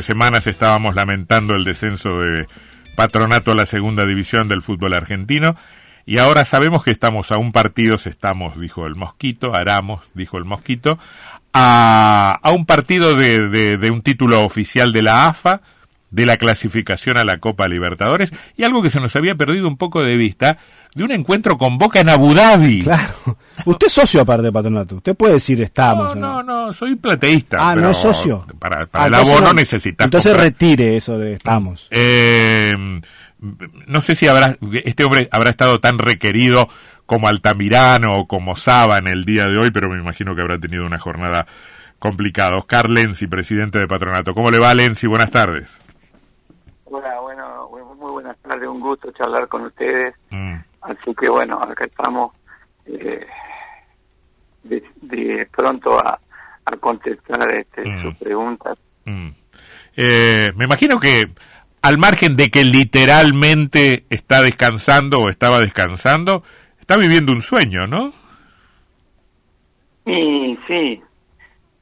semanas estábamos lamentando el descenso de Patronato a la segunda división del fútbol argentino y ahora sabemos que estamos a un partido, estamos, dijo el Mosquito, Aramos, dijo el Mosquito, a, un partido de, de, de un título oficial de la AFA, de la clasificación a la Copa Libertadores y algo que se nos había perdido un poco de vista, de un encuentro con Boca en Abu Dhabi. Claro. Usted es socio aparte de Patronato. Usted puede decir estamos. No, no, no, soy plateísta. Ah, no es socio. Para, para Ah, el abono no- necesitas Entonces comprar. retire eso de estamos. Eh, no sé si habrá este hombre habrá estado tan requerido como Altamirano o como Saba en el día de hoy, pero me imagino que habrá tenido una jornada complicada. Oscar Lenzi, presidente de Patronato. ¿Cómo le va, Lenzi? Buenas tardes. Hola, bueno, bu- muy buenas tardes, un gusto charlar con ustedes. Mm, Así que bueno, acá estamos eh, de, de pronto a, a contestar este, Mm. sus preguntas. mm. Eh, me imagino que al margen de que literalmente está descansando o estaba descansando, está viviendo un sueño, ¿no? Y sí,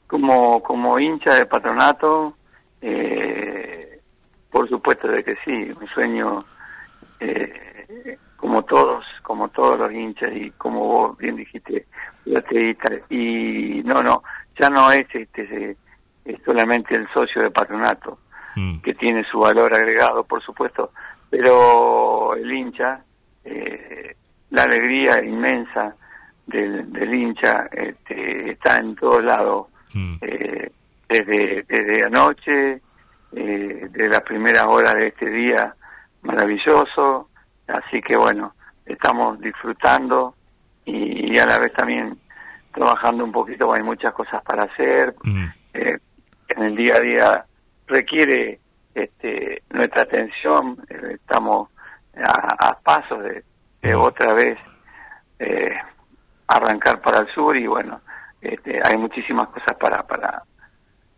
como, como hincha de patronato, eh, por supuesto de que sí, un sueño eh, como todos, como todos los hinchas y como vos bien dijiste. Y no, no, ya no es este es solamente el socio de patronato Mm, que tiene su valor agregado, por supuesto, pero el hincha, eh, la alegría inmensa del, del hincha este, está en todos lados, mm. eh, desde, desde anoche, eh, de las primeras horas de este día maravilloso, así que bueno, estamos disfrutando y, y a la vez también trabajando un poquito, hay muchas cosas para hacer, Mm. eh, en el día a día requiere este, nuestra atención, eh, estamos a, a pasos de, de otra vez eh, arrancar para el sur y bueno, este, hay muchísimas cosas para, para,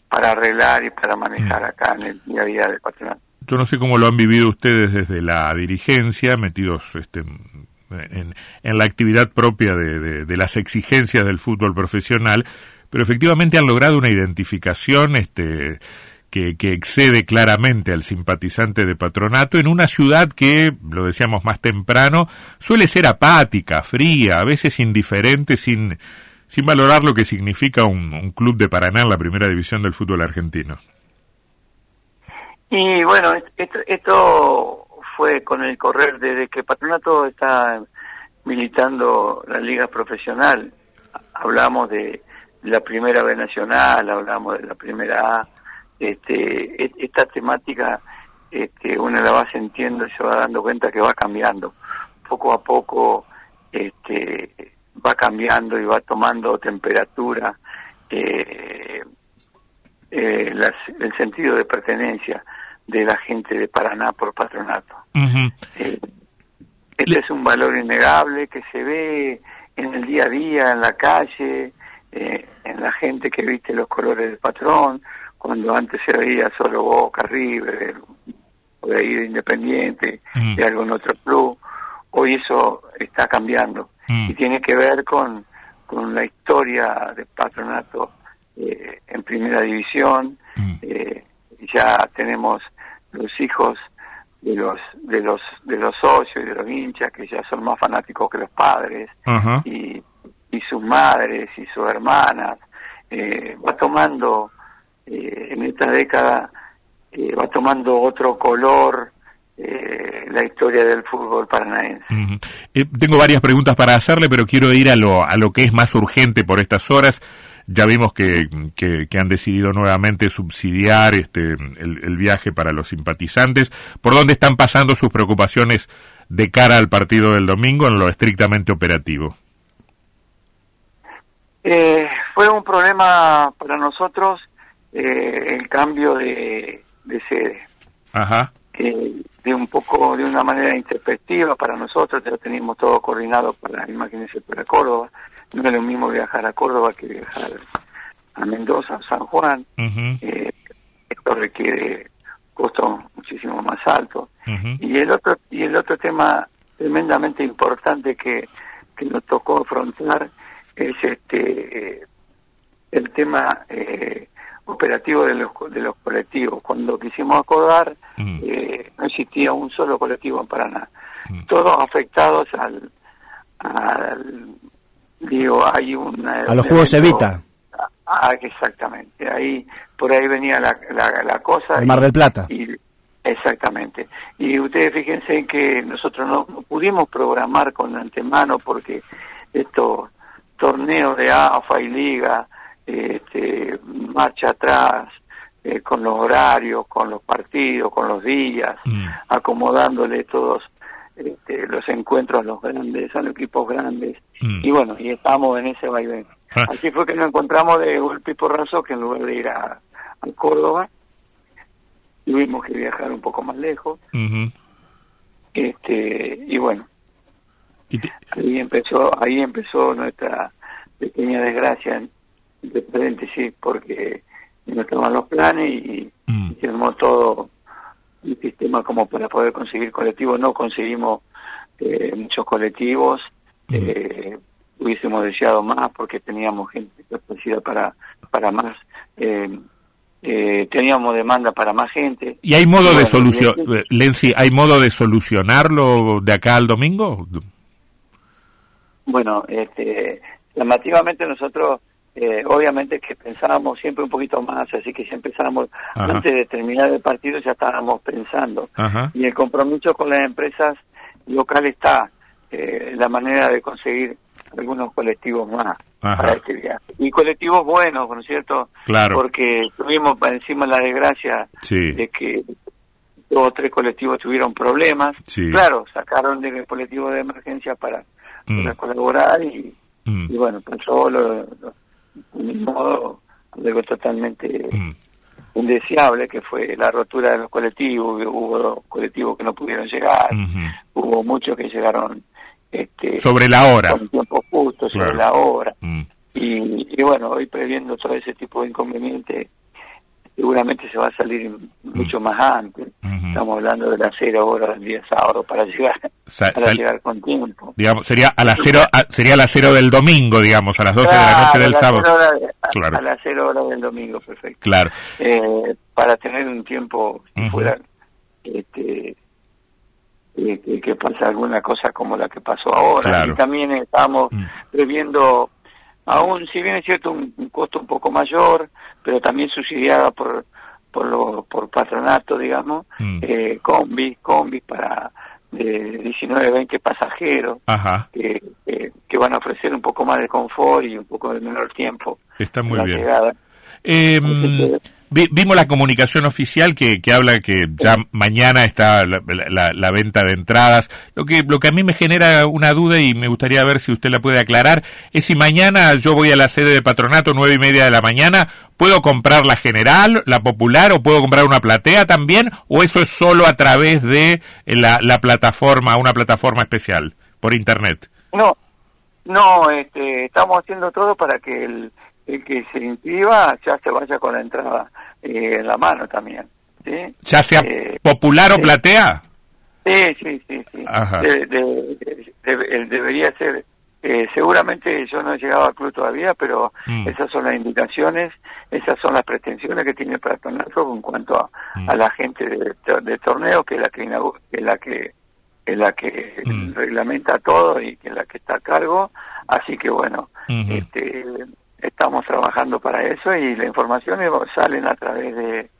para arreglar y para manejar acá en el día a día del patronato. Yo no sé cómo lo han vivido ustedes desde la dirigencia, metidos este, en, en la actividad propia de, de- de las exigencias del fútbol profesional, pero efectivamente han logrado una identificación este, que, que excede claramente al simpatizante de patronato en una ciudad que, lo decíamos más temprano, suele ser apática, fría, a veces indiferente, sin, sin valorar lo que significa un, club de Paraná en la primera división del fútbol argentino. Y bueno, est- esto, fue con el correr desde que Patronato está militando la liga profesional. Hablamos de la primera B nacional, hablamos de la primera A. Este, esta temática este, uno la va sintiendo y se va dando cuenta que va cambiando. Poco a poco este, va cambiando y va tomando temperatura. Eh, eh, las- el sentido de pertenencia de la gente de Paraná por patronato. Eh, este es un valor innegable que se ve en el día a día, en la calle, eh, en la gente que viste los colores del patrón, cuando antes se veía solo Boca, River, o de ahí de Independiente, Mm. de algún otro club. Hoy eso está cambiando Mm. y tiene que ver con, con la historia del patronato eh, en primera división. Mm. Eh, ya tenemos los hijos de los de los de los socios y de los hinchas que ya son más fanáticos que los padres y, y sus madres y sus hermanas eh, va tomando eh, en esta década eh, va tomando otro color eh, la historia del fútbol paranaense. Eh, tengo varias preguntas para hacerle, pero quiero ir a lo, a lo que es más urgente por estas horas. Ya vimos que, que, que han decidido nuevamente subsidiar este, el, el viaje para los simpatizantes. ¿Por dónde están pasando sus preocupaciones de cara al partido del domingo en lo estrictamente operativo? Eh, fue un problema para nosotros eh, el cambio de, de sede Ajá. Que de un poco de una manera intempestiva para nosotros ya teníamos todo coordinado para imagínense para Córdoba. No es lo mismo viajar a Córdoba que viajar a Mendoza o San Juan. Eh, esto requiere costos muchísimo más altos. Y el otro y el otro tema tremendamente importante que, que nos tocó afrontar es este eh, el tema eh, operativo de los, de los colectivos. Cuando quisimos acordar, Mm. eh, no existía un solo colectivo en Paraná. Mm. Todos afectados al, al digo, hay una... A los Juegos Evita, Ah, exactamente. Ahí, por ahí venía la, la, la cosa. el Mar del Plata. Y, exactamente. Y ustedes fíjense que nosotros no, no pudimos programar con antemano porque estos torneos de AFA y Liga, este, marcha atrás, eh, con los horarios, con los partidos, con los días, Mm. acomodándole todos este, los encuentros a los grandes, son equipos grandes. Mm. Y bueno, y estamos en ese vaivén. Ah. Así fue que nos encontramos de golpe y porrazo que en lugar de ir a, a Córdoba, tuvimos que viajar un poco más lejos. Este Y bueno, Y ahí empezó, ahí empezó nuestra pequeña desgracia, de paréntesis, porque no estaban los planes y, Mm. y se armó todo un sistema como para poder conseguir colectivos. No conseguimos eh, muchos colectivos, Mm. eh, hubiésemos deseado más porque teníamos gente capacidad para, para más, eh, eh, teníamos demanda para más gente. ¿Y hay modo de Bueno, y- eh, Lenzi, hay modo de solucionarlo de acá al domingo? Bueno, este, llamativamente nosotros, eh, obviamente que pensábamos siempre un poquito más, así que si empezamos, Ajá. antes de terminar el partido ya estábamos pensando. Ajá. Y el compromiso con las empresas locales está, eh, la manera de conseguir algunos colectivos más Ajá. para este viaje. Y colectivos buenos, ¿no es cierto? Claro. Porque tuvimos para encima la desgracia Sí. de que dos o tres colectivos tuvieron problemas. Sí. Claro, sacaron del colectivo de emergencia para, Mm. para colaborar y, Mm. y bueno, pasó lo, lo- de un modo algo totalmente Mm. indeseable que fue la rotura de los colectivos, hubo colectivos que no pudieron llegar, hubo muchos que llegaron este, Sobre la hora. con tiempo justo, sobre Claro. la hora. Mm. Y, y bueno, hoy previendo todo ese tipo de inconvenientes, seguramente se va a salir mucho más antes. Estamos hablando de las cero horas del día sábado para llegar, Sa- para llegar con tiempo. digamos, sería a las cero, a- sería a las cero del domingo, digamos, a las 12 de la noche del sábado. a- Claro. A las cero horas del domingo, perfecto. Claro. eh, para tener un tiempo si Ujú. fuera este eh, que, que pasa alguna cosa como la que pasó ahora Claro. y también estamos Mm. previendo aún si bien es cierto un, un costo un poco mayor pero también subsidiada por por lo, por patronato digamos Mm. eh, combi combi para de 19 20 pasajeros Ajá. que, que, van a ofrecer un poco más de confort y un poco de menor tiempo Está muy bien. llegada. Eh, vi- vimos la comunicación oficial que, que habla que ya mañana está la, la- la venta de entradas. Lo que, lo que a mí me genera una duda y me gustaría ver si usted la puede aclarar es si mañana yo voy a la sede de patronato nueve y media de la mañana, ¿puedo comprar la general, la popular o puedo comprar una platea también? ¿O eso es solo a través de la, la plataforma, una plataforma especial por internet? No, no, este, estamos haciendo todo para que el, el que se inscriba ya se vaya con la entrada eh, en la mano también. ¿sí? Ya sea Eh, popular o platea. Sí, sí, sí. sí. De- de- de- de- debería ser, eh, seguramente yo no he llegado al club todavía, pero Mm. esas son las indicaciones, esas son las pretensiones que tiene el patronato en cuanto a, Mm. a la gente de, torneo, que es la que, que es la que es la que Mm. reglamenta todo y que es la que está a cargo. Así que bueno, este, estamos trabajando para eso y la información salen a través de,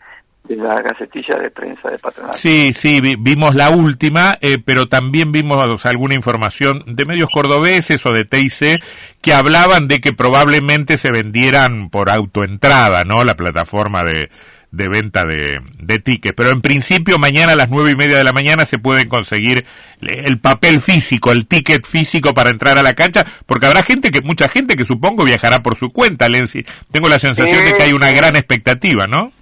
la gacetilla de prensa de patronato. Sí, sí, vi- vimos la última, eh, pero también vimos o alguna información de medios cordobeses o de TIC que hablaban de que probablemente se vendieran por autoentrada, ¿no? La plataforma de, de venta de, de tickets. Pero en principio mañana a las nueve y media de la mañana se pueden conseguir el papel físico, el ticket físico para entrar a la cancha, porque habrá gente que, mucha gente que supongo viajará por su cuenta, Lenzi. Tengo la sensación Sí, de que hay una gran expectativa, ¿no?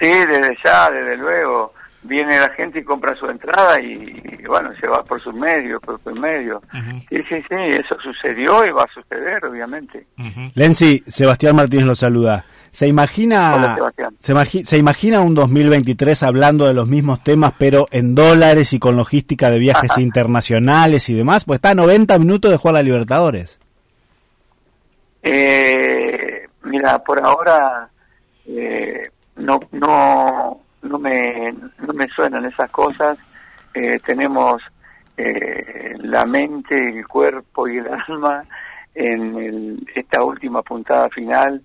Sí, desde ya, desde luego. Viene la gente y compra su entrada y, y, bueno, se va por sus medios, por sus medios. Ujú. Sí, sí, sí, eso sucedió y va a suceder, obviamente. Ujú. Lenzi, Sebastián Martínez lo saluda. ¿Se imagina, Hola, se, imagi- se imagina un 2023 hablando de los mismos temas, pero en dólares y con logística de viajes internacionales y demás? Pues está a 90 minutos de jugar la Libertadores. Eh, mira, por ahora eh, no, no, no, me, no me suenan esas cosas. Eh, tenemos eh, la mente, el cuerpo y el alma en esta última puntada final.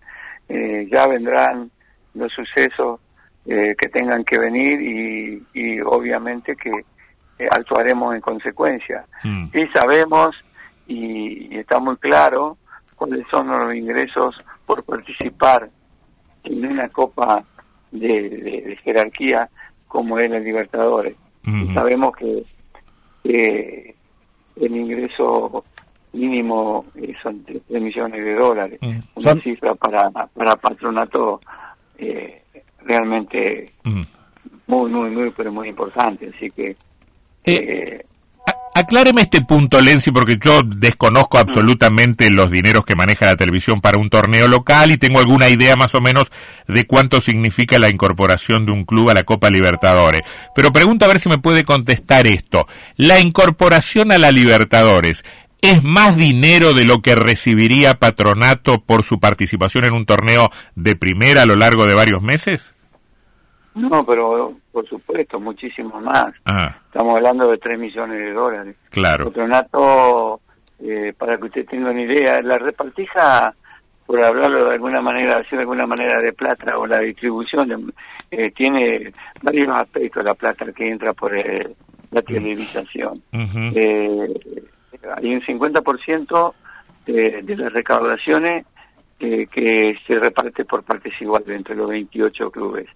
ya vendrán los sucesos que tengan que venir y, y obviamente que actuaremos en consecuencia. Mm. Y sabemos y, está muy claro cuáles son los ingresos por participar en una copa de, jerarquía como es la Libertadores. Sabemos que el ingreso mínimo son 3 millones de dólares, una cifra para, para patronato eh, realmente muy, muy, muy, pero muy importante. Así que eh, eh acláreme este punto, Lenzi, porque yo desconozco absolutamente los dineros que maneja la televisión para un torneo local y tengo alguna idea más o menos de cuánto significa la incorporación de un club a la Copa Libertadores. Pero pregunto a ver si me puede contestar esto. ¿La incorporación a la Libertadores es más dinero de lo que recibiría Patronato por su participación en un torneo de primera a lo largo de varios meses? No, pero por supuesto, muchísimo más. Ah. Estamos hablando de 3 millones de dólares. Claro. Patronato, eh, para que usted tenga una idea, la repartija, por hablarlo de alguna manera, decir de alguna manera de plata o la distribución, eh, tiene varios aspectos la plata que entra por eh, la televisación. hay un 50% de, de las recaudaciones que se reparte por partes iguales entre los 28 clubes.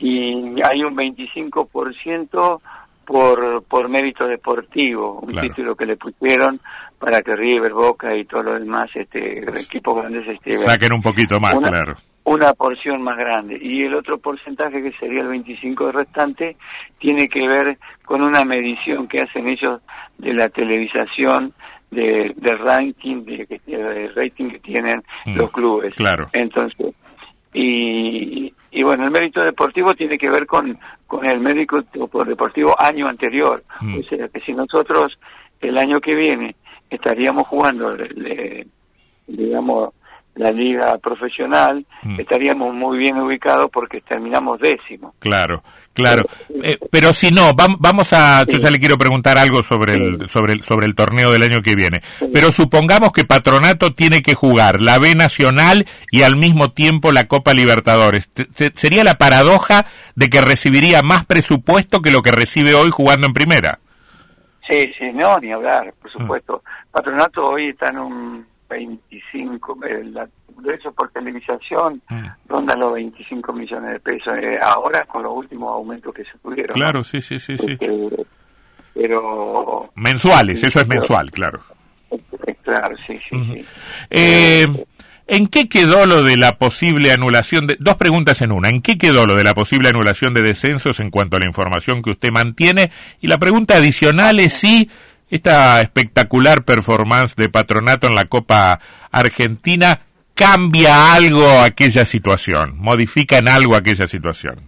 Y hay un 25% por, por mérito deportivo, un título que le pusieron para que River, Boca y todos los demás este, equipos grandes este, saquen un poquito más, claro. Una porción más grande. Y el otro porcentaje, que sería el 25 restante, tiene que ver con una medición que hacen ellos de la televisación de, ranking, de, rating que tienen mm, los clubes. Claro. Entonces, y, y bueno, el mérito deportivo tiene que ver con, con el mérito deportivo año anterior. Mm. O sea, que si nosotros el año que viene estaríamos jugando, digamos, la liga profesional, mm. estaríamos muy bien ubicados porque terminamos décimo. Claro, claro. Eh, pero si no, vamos a, yo ya le quiero preguntar algo sobre el, sobre el, sobre el torneo del año que viene. Pero supongamos que Patronato tiene que jugar la B Nacional y al mismo tiempo la Copa Libertadores. Sería la paradoja de que recibiría más presupuesto que lo que recibe hoy jugando en primera. Sí, sí, no, ni hablar, por supuesto. Patronato hoy está en un 25, eh, la, de hecho por televisación mm. ronda los 25 millones de pesos, eh, ahora con los últimos aumentos que se tuvieron. Claro, sí, sí, sí, sí. Este, pero... Mensuales, eso es mensual, claro. Claro, sí, sí, sí. Eh, ¿En qué quedó lo de la posible anulación de... Dos preguntas en una. ¿En qué quedó lo de la posible anulación de descensos en cuanto a la información que usted mantiene? Y la pregunta adicional es si esta espectacular performance de Patronato en la Copa Argentina cambia algo aquella situación, modifica en algo aquella situación.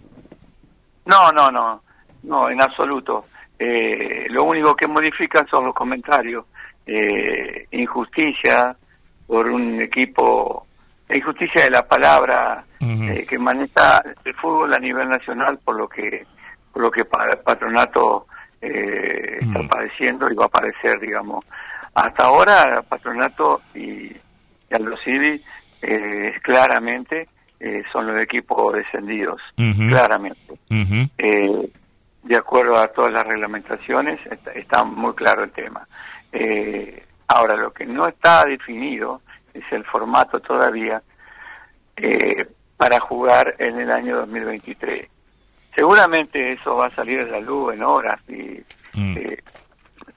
No, no, no, no, en absoluto. Eh, lo único que modifica son los comentarios. Eh, injusticia por un equipo, injusticia de la palabra eh, que maneja el fútbol a nivel nacional por lo que por lo que Patronato eh, está mm. padeciendo y va a aparecer, digamos. Hasta ahora, Patronato y, Aldo Civi eh, claramente eh, son los equipos descendidos, claramente. Eh, de acuerdo a todas las reglamentaciones, está, muy claro el tema. ahora, lo que no está definido es el formato todavía para jugar en el año 2023 seguramente eso va a salir a la luz en horas y mm. eh,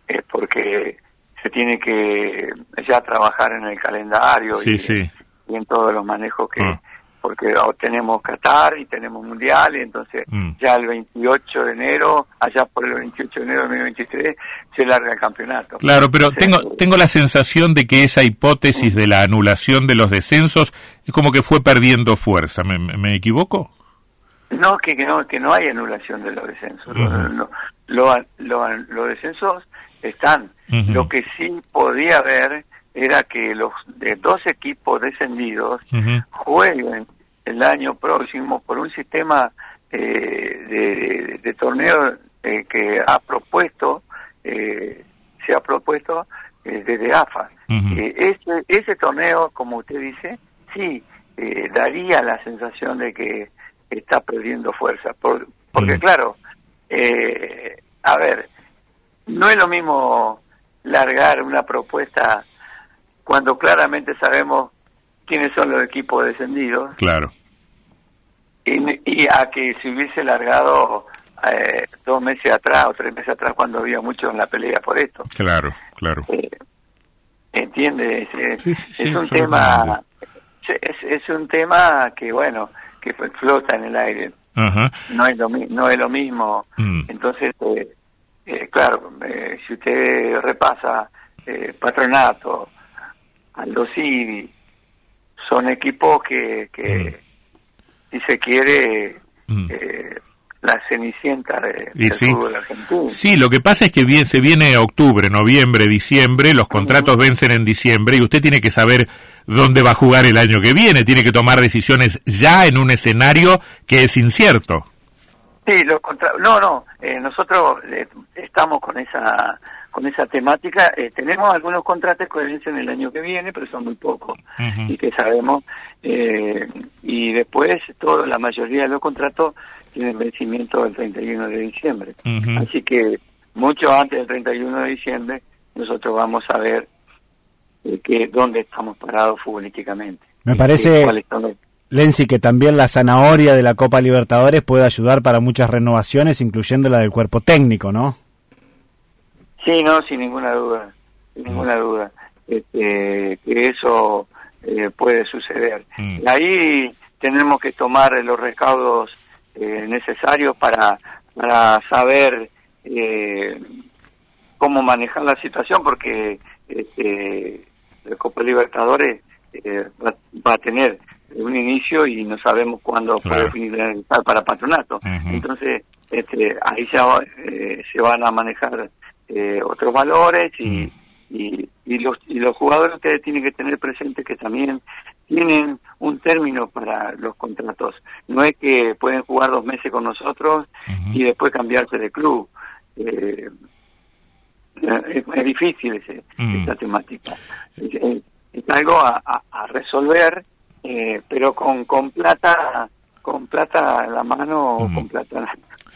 es porque se tiene que ya trabajar en el calendario y, en todos los manejos que ah. porque tenemos Qatar y tenemos Mundial y entonces mm. ya el 28 de enero, allá por el 28 de enero de 2023 se larga el campeonato. Claro, pero tengo tengo la sensación de que esa hipótesis de la anulación de los descensos es como que fue perdiendo fuerza, me equivoco? No, que, que, no, que no hay anulación de los descensos. los, descensos están. Lo que sí podía haber era que los de dos equipos descendidos jueguen el año próximo por un sistema de, de, torneo que ha propuesto, se ha propuesto desde AFA. ese, ese torneo, como usted dice, sí, daría la sensación de que está perdiendo fuerza. Por, porque, claro, eh, a ver, no es lo mismo largar una propuesta cuando claramente sabemos quiénes son los equipos descendidos. Claro. Y, a que se hubiese largado eh, dos meses atrás o tres meses atrás cuando había mucho en la pelea por esto. Claro, claro. Eh, ¿Entiendes? es un tema... Es, es un tema que, bueno, que flota en el aire. No es lo no es lo mismo. Mm. Entonces, eh, eh, claro, eh, si usted repasa Patronato, Aldo Civi, son equipos que, que mm. si se quiere, mm la cenicienta de, del sí. fútbol argentino. Sí, lo que pasa es que bien, se viene octubre, noviembre, diciembre, los contratos vencen en diciembre y usted tiene que saber dónde va a jugar el año que viene, tiene que tomar decisiones ya en un escenario que es incierto. Sí, los contra... no, no, eh, nosotros eh, estamos con esa con esa temática. Eh, tenemos algunos contratos que vencen el año que viene, pero son muy pocos y que sabemos. y después, todo, la mayoría de los contratos tiene vencimiento el 31 de diciembre. Así que mucho antes del 31 de diciembre nosotros vamos a ver eh, que dónde estamos parados futbolísticamente. Me parece, Lenzi, que también la zanahoria de la Copa Libertadores puede ayudar para muchas renovaciones, incluyendo la del cuerpo técnico, ¿no? Sí, no, sin ninguna duda, sin ninguna duda, este, que eso eh, puede suceder. Y ahí tenemos que tomar los recaudos eh, necesarios para, para saber eh, cómo manejar la situación, porque este, la Copa Libertadores eh, va, a tener un inicio y no sabemos cuándo puede finalizar para patronato. Entonces, este, ahí se, se van a manejar otros valores y, mm. y, y, los, y los jugadores ustedes tienen que tener presente que también tienen un término para los contratos. No es que pueden jugar dos meses con nosotros y después cambiarse de club. Eh, es, difícil ese, mm. esa temática. Es, algo a, resolver, eh, pero con, con plata con plata en la mano o con plata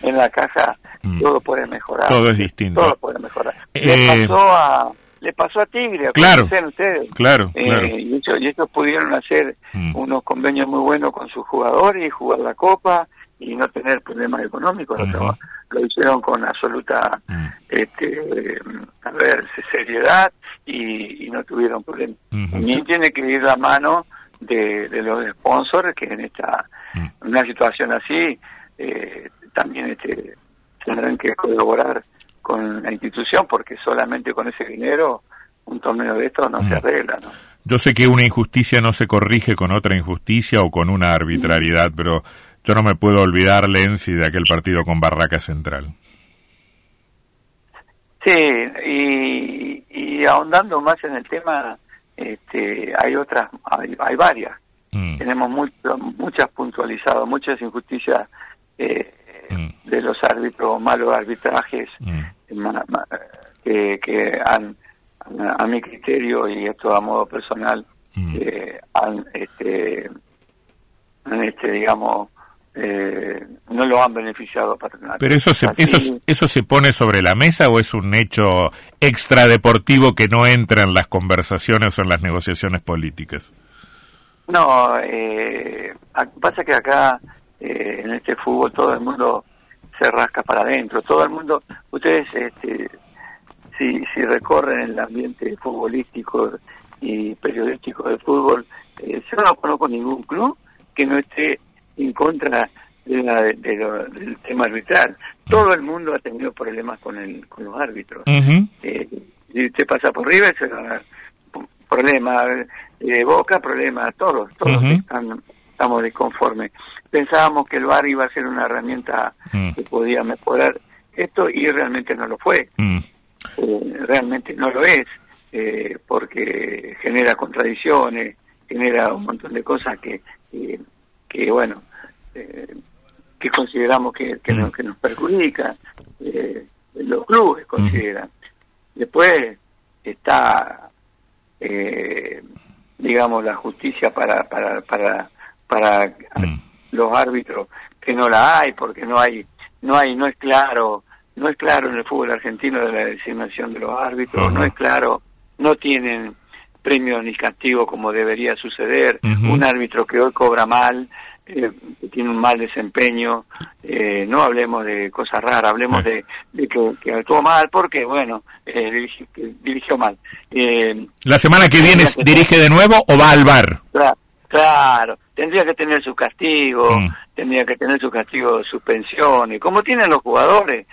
en la caja, mm. todo puede mejorar. Todo es distinto. Todo puede mejorar. Eh, pasó a le pasó a Tigre, claro, ustedes. Claro, eh, claro. Y, ellos, pudieron hacer mm. unos convenios muy buenos con sus jugadores y jugar la Copa y no tener problemas económicos. Lo hicieron con absoluta, mm. este, a ver, seriedad y, no tuvieron problemas. También tiene que ir la mano de, los sponsors que en esta mm. una situación así eh, también este, tendrán que colaborar con la institución porque solamente con ese dinero un torneo de estos no se mm. arregla, ¿no? Yo sé que una injusticia no se corrige con otra injusticia o con una arbitrariedad, pero yo no me puedo olvidar, Lenzi, de aquel partido con Barraca Central. Sí, y, ahondando más en el tema, este, hay otras, hay, varias. Mm. Tenemos muchas puntualizadas, muchas injusticias eh, mm. de los árbitros, malos arbitrajes, que, que han, a, mi criterio y esto a modo personal, mm. han, este, han, este, digamos, eh, no lo han beneficiado Patronato. Pero eso se, eso, eso se pone sobre la mesa o es un hecho extradeportivo que no entra en las conversaciones o en las negociaciones políticas. No, eh, pasa que acá eh, en este fútbol todo el mundo se rasca para adentro. Todo el mundo, ustedes, este, si, si recorren el ambiente futbolístico y periodístico del fútbol, eh, yo no conozco ningún club que no esté en contra de del tema arbitral. Todo el mundo ha tenido problemas con el con los árbitros. eh, si usted pasa por River, se problema, eh, Boca, problema, todos, todos están, estamos disconformes pensábamos que el VAR iba a ser una herramienta mm. que podía mejorar esto y realmente no lo fue. Mm. Eh, realmente no lo es, eh, porque genera contradicciones, genera un montón de cosas que, que, bueno, eh, que consideramos que, que, nos, que nos perjudica, eh, los clubes consideran. Después está, eh, digamos, la justicia para, para, para, para los árbitros, que no la hay, porque no hay, no hay, no es claro, no es claro en el fútbol argentino de la designación de los árbitros, no es claro, no tienen premio ni castigo como debería suceder. Un árbitro que hoy cobra mal, eh, tiene un mal desempeño, eh, no hablemos de cosas raras, hablemos de, que, actuó mal porque, bueno, eh, dirigió mal. Eh, ¿La semana que viene dirige de nuevo o va al bar? Claro, tendría que tener su castigo, mm. tendría que tener su castigo de suspensión, y como tienen los jugadores,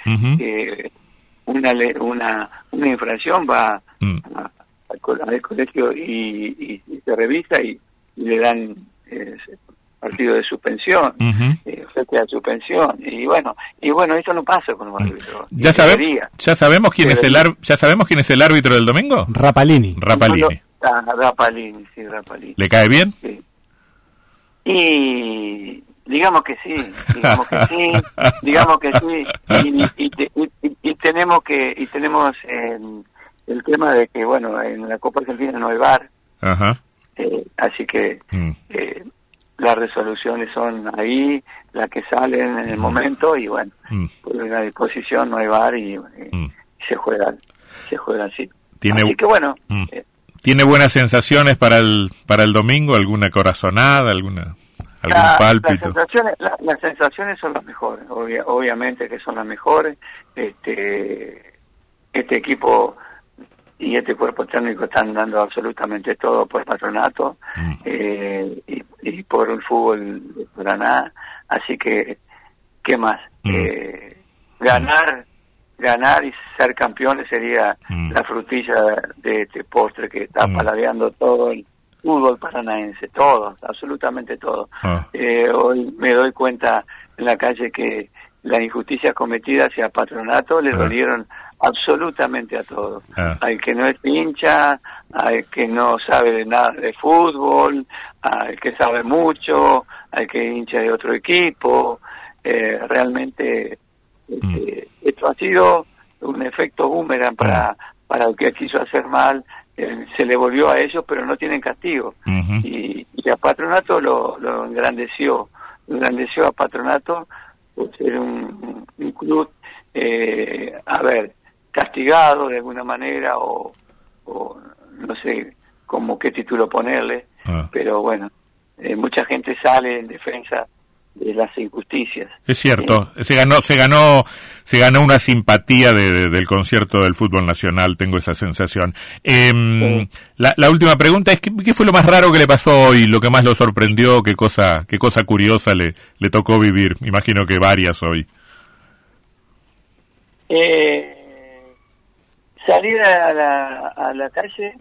una, una, una infracción va mm. a, al, colegio y, se revisa y, le dan eh, partido de suspensión, eh, de suspensión y bueno y bueno eso no pasa con los árbitros. Ya sabemos ya sabemos quién es el ya sabemos quién es el árbitro del domingo. Rapalini. Rapalini. Ah, Rapalini, sí, Rapalini. ¿Le cae bien? Sí. Y digamos que sí, digamos que sí, digamos que sí y, y, tenemos que y tenemos eh, el tema de que, bueno, en la Copa Argentina no hay bar, eh, así que mm. eh, las resoluciones son ahí, las que salen en el mm. momento y bueno, mm. por la disposición no hay bar y, se juega se juega así. Tiene, así que bueno. Eh, ¿Tiene buenas sensaciones para el para el domingo? ¿Alguna corazonada? ¿Alguna algún pálpito? Las sensaciones, son las mejores, obviamente que son las mejores. Este este equipo y este cuerpo técnico están dando absolutamente todo por patronato mm. eh, y, por el fútbol de Paraná. Así que, ¿qué más? Mm. Eh, ganar ganar y ser campeones sería mm. la frutilla de este postre que está paladeando todo el fútbol paranaense, todo, absolutamente todo. Ah. Eh, hoy me doy cuenta en la calle que las injusticias cometidas hacia patronato le ah. dolieron absolutamente a todos. Ah. Al que no es hincha, al que no sabe de nada de fútbol, al que sabe mucho, al que hincha de otro equipo. Eh, realmente este, mm. esto ha sido un efecto boomerang para, mm. para el que quiso hacer mal. Eh, se le volvió a ellos, pero no tienen castigo. y, y, a Patronato lo, lo engrandeció, engrandeció a Patronato por ser un, un club, eh, a ver, castigado de alguna manera o, no sé cómo qué título ponerle, ah. pero bueno, eh, mucha gente sale en defensa de las injusticias. Es cierto, se ganó, se ganó, se ganó una simpatía del concierto del fútbol nacional. Tengo esa sensación. Em, la, última pregunta es ¿qué, fue lo más raro que le pasó hoy, lo que más lo sorprendió, qué cosa, qué cosa curiosa le, le tocó vivir. Imagino que varias hoy. Eh, salir a la, a la calle,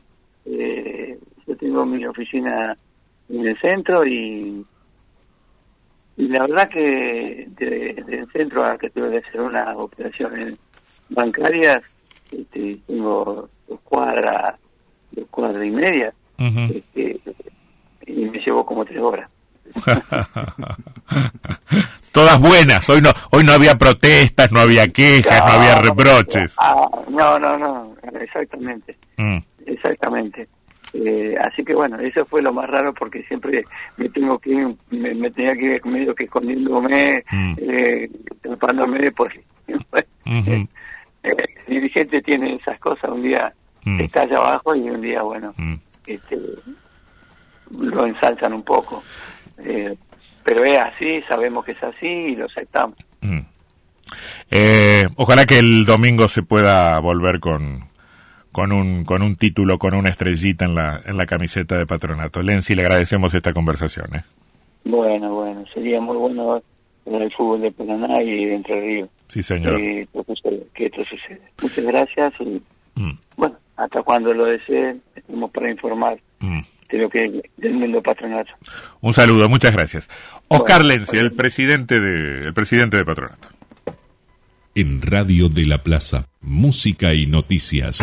eh, yo tengo mi oficina en el centro y, y la verdad que del centro a que tuve que hacer una operación bancaria, este, tengo dos cuadras, dos cuadras y media, este, y me llevó como tres horas. Todas buenas. Hoy no, hoy no había protestas, no había quejas, no, había reproches. Ah, no, no, no, exactamente. Mm. Exactamente. Eh, así que bueno, eso fue lo más raro porque siempre me tengo que me, tenía que ir medio que escondiéndome, mm. eh, tapándome porque el dirigente tiene esas cosas, un día mm. está allá abajo y un día, bueno, este, lo ensalzan un poco. Eh, pero es así, sabemos que es así y lo aceptamos. Mm. Eh, ojalá que el domingo se pueda volver con, con un, con un título, con una estrellita en la, en la camiseta de patronato. Lenzi, le agradecemos esta conversación. ¿eh? Bueno, bueno, sería muy bueno en el fútbol de Paraná y de Entre Ríos. Sí, señor. que esto sucede. Muchas gracias y, mm. bueno, hasta cuando lo deseen, estamos para informar. Mm de que del mundo patronato. Un saludo, muchas gracias. Oscar Lenzi, el presidente de el presidente de Patronato en Radio de la Plaza, Música y Noticias.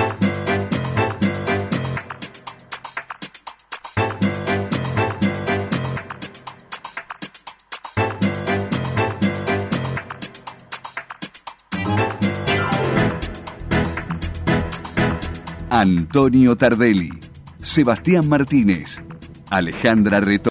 Antonio Tardelli, Sebastián Martínez, Alejandra Reto.